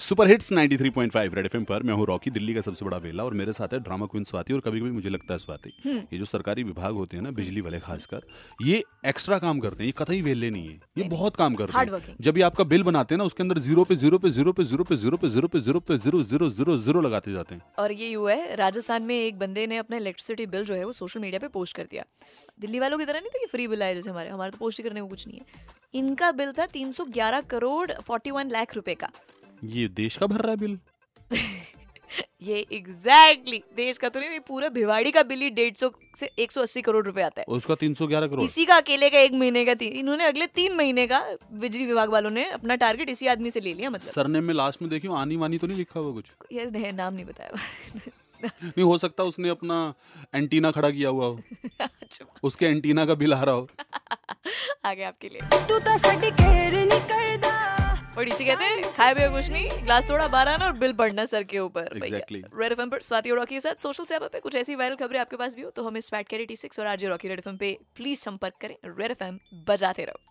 Super hits 93.5 red FM पर मैं हूँ रॉकी दिल्ली का सबसे बड़ा वेला और मेरे साथ है ड्रामा क्वीन स्वाति और कभी कभी मुझे लगता है स्वाति। हम्म। ये जो सरकारी विभाग होते हैं ना बिजली वाले खासकर ये एक्स्ट्रा काम करते हैं ये कतई वेले नहीं है ये बहुत काम करते हैं। जब ये आपका बिल बनाते हैं ना उसके अंदर ज़ीरो पे ज़ीरो पे ज़ीरो पे ज़ीरो पे ज़ीरो पे ज़ीरो पे ज़ीरो पे ज़ीरो ज़ीरो ज़ीरो ज़ीरो लगाते जाते हैं। और ये हुआ है राजस्थान में एक बंदे ने अपना इलेक्ट्रिसिटी बिल जो है वो सोशल मीडिया पे पोस्ट कर दिया। दिल्ली वालों की तरह नहीं था कि फ्री बिल आए जैसे हमारे हमारे तो पोस्ट करने को कुछ नहीं है। इनका बिल था 311 करोड़ 41 लाख रुपए का। ये देश का भर रहा है बिल। ये एग्जैक्टली exactly, देश का तो नहीं पूरा भिवाड़ी का बिल ही डेढ़ सौ से 180 करोड़ रुपए आता है। उसका 311 करोड़। इसी का अकेले का एक महीने का थी इन्होंने अगले तीन महीने का बिजली विभाग वालों ने अपना टारगेट इसी आदमी से ले लिया मतलब। सरनेम में लास्ट में देखियो आनी वानी तो नहीं लिखा हुआ कुछ? यार नहीं, नाम नहीं बताया। नहीं हो सकता उसने अपना एंटीना खड़ा किया हुआ हो। अच्छा, उसके एंटीना का बिल आ रहा हो। आगे आपके लिए। ਤੂੰ ਤਾਂ और नीचे कहते हैं खाए पे कुछ नहीं ग्लास थोड़ा बाहर आना और बिल बढ़ना सर के ऊपर। रेड एफ़ पर स्वाति और रॉकी के साथ सोशल सेवा पे कुछ ऐसी वायरल खबरें आपके पास भी हो तो हमें स्वैट कैरी टी सिक्स और आरजी रॉकी रेड एफ़ पे प्लीज़ संपर्क करें। रेड एफ़ बजाते रहो।